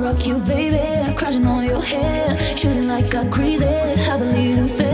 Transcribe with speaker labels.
Speaker 1: rock you, baby. Crashing on your head, shooting like I'm crazy. I believe in fate.